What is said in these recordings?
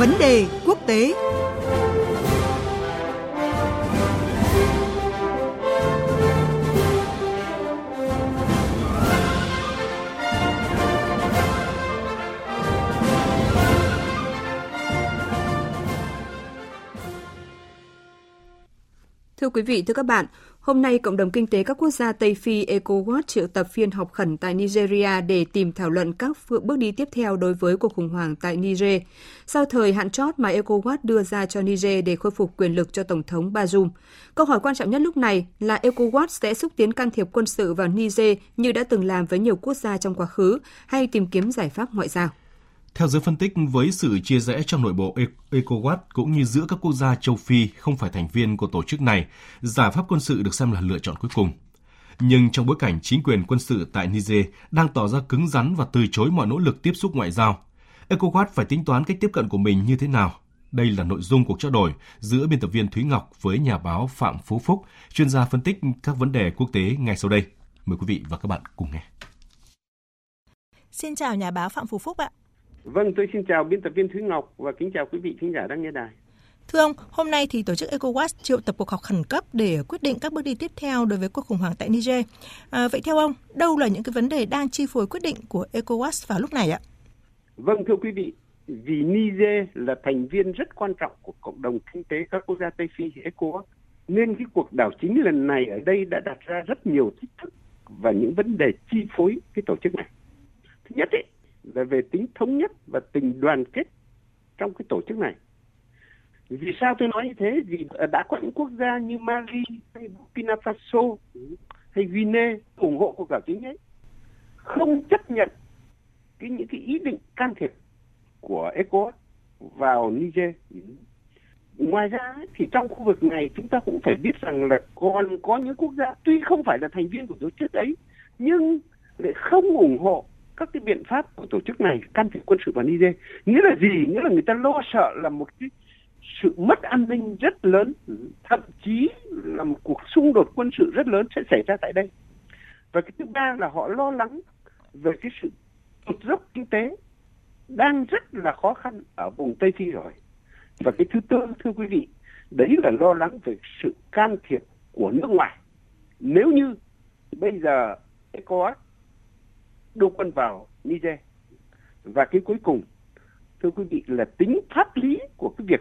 Vấn đề quốc tế. Thưa quý vị, thưa các bạn, hôm nay, Cộng đồng Kinh tế các quốc gia Tây Phi, ECOWAS triệu tập phiên họp khẩn tại Nigeria để tìm thảo luận các bước đi tiếp theo đối với cuộc khủng hoảng tại Niger. Sau thời hạn chót mà ECOWAS đưa ra cho Niger để khôi phục quyền lực cho Tổng thống Bazoum. Câu hỏi quan trọng nhất lúc này là ECOWAS sẽ xúc tiến can thiệp quân sự vào Niger như đã từng làm với nhiều quốc gia trong quá khứ hay tìm kiếm giải pháp ngoại giao. Theo giới phân tích, với sự chia rẽ trong nội bộ e-, ECOWAS cũng như giữa các quốc gia châu Phi không phải thành viên của tổ chức này, giải pháp quân sự được xem là lựa chọn cuối cùng. Nhưng trong bối cảnh chính quyền quân sự tại Niger đang tỏ ra cứng rắn và từ chối mọi nỗ lực tiếp xúc ngoại giao, ECOWAS phải tính toán cách tiếp cận của mình như thế nào. Đây là nội dung cuộc trao đổi giữa biên tập viên Thúy Ngọc với nhà báo Phạm Phú Phúc, chuyên gia phân tích các vấn đề quốc tế ngay sau đây. Mời quý vị và các bạn cùng nghe. Xin chào nhà báo Phạm Phú Phúc ạ. Vâng, tôi xin chào biên tập viên Thúy Ngọc và kính chào quý vị khán giả đang nghe đài. Thưa ông, hôm nay thì tổ chức ECOWAS triệu tập cuộc họp khẩn cấp để quyết định các bước đi tiếp theo đối với cuộc khủng hoảng tại Niger. À, vậy theo ông, đâu là những cái vấn đề đang chi phối quyết định của ECOWAS vào lúc này ạ? Vâng, thưa quý vị, vì Niger là thành viên rất quan trọng của cộng đồng kinh tế các quốc gia Tây Phi ECOWAS, nên cái cuộc đảo chính lần này ở đây đã đặt ra rất nhiều thách thức và những vấn đề chi phối cái tổ chức này. Thứ nhất ấy, là về tính thống nhất và tình đoàn kết trong cái tổ chức này. Vì sao tôi nói như thế? Vì đã có những quốc gia như Mali, hay Burkina Faso, hay Guinea ủng hộ cuộc đảo chính ấy, không chấp nhận cái, những cái ý định can thiệp của ECOWAS vào Niger. Ngoài ra thì trong khu vực này chúng ta cũng phải biết rằng là còn có những quốc gia, tuy không phải là thành viên của tổ chức ấy, nhưng lại không ủng hộ các cái biện pháp của tổ chức này can thiệp quân sự vào Niger. Nghĩa là gì? Nghĩa là người ta lo sợ là một cái sự mất an ninh rất lớn, thậm chí là một cuộc xung đột quân sự rất lớn sẽ xảy ra tại đây. Và cái thứ ba là họ lo lắng về cái sự tụt dốc kinh tế đang rất là khó khăn ở vùng Tây Phi rồi. Và cái thứ tư, thưa quý vị, đấy là lo lắng về sự can thiệp của nước ngoài. Nếu như bây giờ ECOWAS đưa quân vào Niger. Và cái cuối cùng, thưa quý vị, là tính pháp lý của cái việc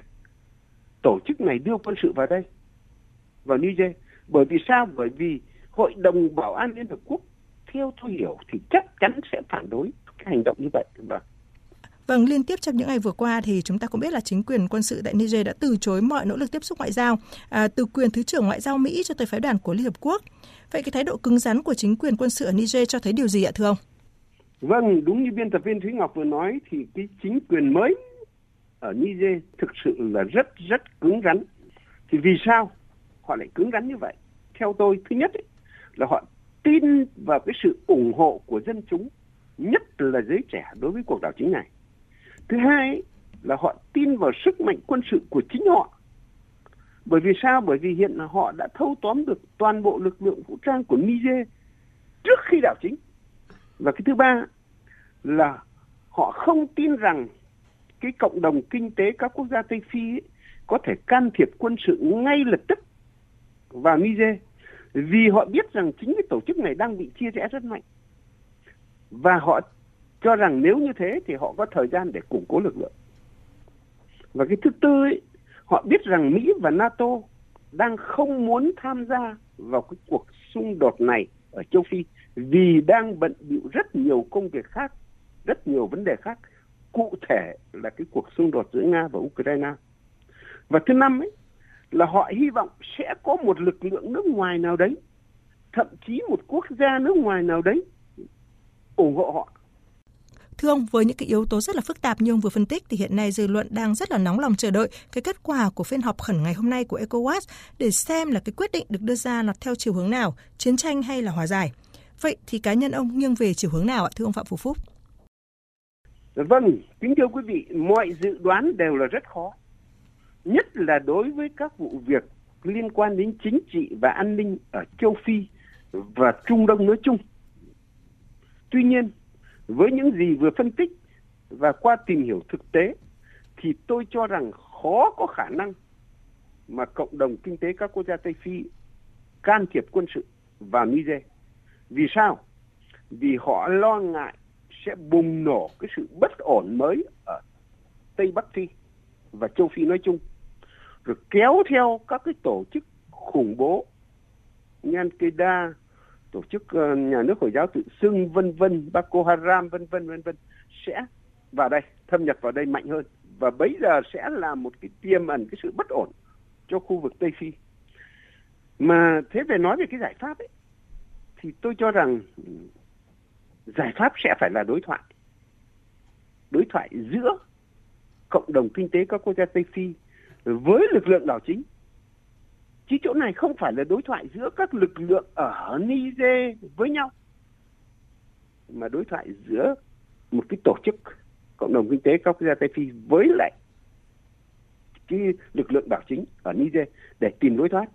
tổ chức này đưa quân sự vào đây, vào Niger. Bởi vì sao? Bởi vì Hội đồng Bảo an Liên Hợp Quốc theo tôi hiểu thì chắc chắn sẽ phản đối cái hành động như vậy. Vâng. Vâng, liên tiếp trong những ngày vừa qua thì chúng ta cũng biết là chính quyền quân sự tại Niger đã từ chối mọi nỗ lực tiếp xúc ngoại giao, à, từ quyền Thứ trưởng Ngoại giao Mỹ cho tới phái đoàn của Liên Hợp Quốc. Vậy cái thái độ cứng rắn của chính quyền quân sự ở Niger cho thấy điều gì ạ thưa ông? Vâng, đúng như biên tập viên Thúy Ngọc vừa nói thì cái chính quyền mới ở Niger thực sự là rất rất cứng rắn. Thì vì sao họ lại cứng rắn như vậy? Theo tôi, thứ nhất ấy, là họ tin vào cái sự ủng hộ của dân chúng, nhất là giới trẻ đối với cuộc đảo chính này. Thứ hai ấy, là họ tin vào sức mạnh quân sự của chính họ. Bởi vì sao? Bởi vì hiện là họ đã thâu tóm được toàn bộ lực lượng vũ trang của Niger trước khi đảo chính và cái thứ ba là họ không tin rằng cái cộng đồng kinh tế các quốc gia Tây Phi ấy, có thể can thiệp quân sự ngay lập tức vào Niger. Vì họ biết rằng chính cái tổ chức này đang bị chia rẽ rất mạnh. Và họ cho rằng nếu như thế thì họ có thời gian để củng cố lực lượng. Và cái thứ tư ấy, họ biết rằng Mỹ và NATO đang không muốn tham gia vào cái cuộc xung đột này ở châu Phi vì đang bận bịu rất nhiều công việc khác, rất nhiều vấn đề khác, cụ thể là cái cuộc xung đột giữa Nga và Ukraine. Và thứ năm ấy là họ hy vọng sẽ có một lực lượng nước ngoài nào đấy, thậm chí một quốc gia nước ngoài nào đấy ủng hộ họ. Thưa ông, với những cái yếu tố rất là phức tạp như ông vừa phân tích thì hiện nay dư luận đang rất là nóng lòng chờ đợi cái kết quả của phiên họp khẩn ngày hôm nay của ECOWAS để xem là cái quyết định được đưa ra là theo chiều hướng nào, chiến tranh hay là hòa giải. Vậy thì cá nhân ông nghiêng về chiều hướng nào ạ, thưa ông Phạm Phú Phúc? Vâng, kính thưa quý vị, mọi dự đoán đều là rất khó. Nhất là đối với các vụ việc liên quan đến chính trị và an ninh ở châu Phi và Trung Đông nói chung. Tuy nhiên, với những gì vừa phân tích và qua tìm hiểu thực tế, thì tôi cho rằng khó có khả năng mà cộng đồng kinh tế các quốc gia Tây Phi can thiệp quân sự vào Niger. Vì sao? Vì họ lo ngại sẽ bùng nổ cái sự bất ổn mới ở Tây Bắc Phi và châu Phi nói chung rồi kéo theo các cái tổ chức khủng bố như Al-Qaeda, tổ chức uh, nhà nước Hồi giáo tự xưng vân vân, Boko Haram vân vân vân vân sẽ vào đây thâm nhập vào đây mạnh hơn và bây giờ sẽ là một cái tiềm ẩn cái sự bất ổn cho khu vực Tây Phi. Mà thế về nói về cái giải pháp ấy thì tôi cho rằng giải pháp sẽ phải là đối thoại. Đối thoại giữa cộng đồng kinh tế các quốc gia Tây Phi với lực lượng đảo chính. Chứ chỗ này không phải là đối thoại giữa các lực lượng ở Niger với nhau, mà đối thoại giữa một cái tổ chức cộng đồng kinh tế các quốc gia Tây Phi với lại cái lực lượng đảo chính ở Niger để tìm đối thoát.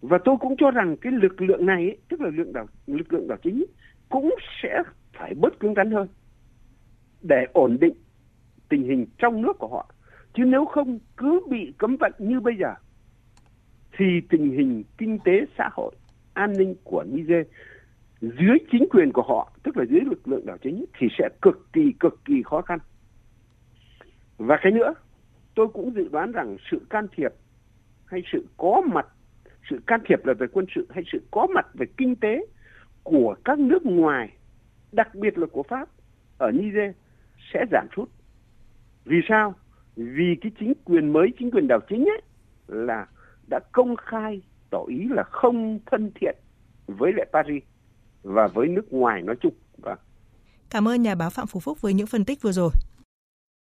Và tôi cũng cho rằng cái lực lượng này, ấy, tức là lực lượng đảo lực lượng đảo chính ấy, cũng sẽ phải bớt cứng rắn hơn để ổn định tình hình trong nước của họ chứ nếu không cứ bị cấm vận như bây giờ thì tình hình kinh tế xã hội, an ninh của Niger dưới chính quyền của họ, tức là dưới lực lượng đảo chính, thì sẽ cực kỳ cực kỳ khó khăn. Và cái nữa, tôi cũng dự đoán rằng sự can thiệp hay sự có mặt, sự can thiệp là về quân sự hay sự có mặt về kinh tế của các nước ngoài, đặc biệt là của Pháp, ở Niger sẽ giảm sút. Vì sao? Vì cái chính quyền mới, chính quyền đảo chính ấy là đã công khai tỏ ý là không thân thiện với lại Paris và với nước ngoài nói chung. Vâng. Cảm ơn nhà báo Phạm Phú Phúc với những phân tích vừa rồi.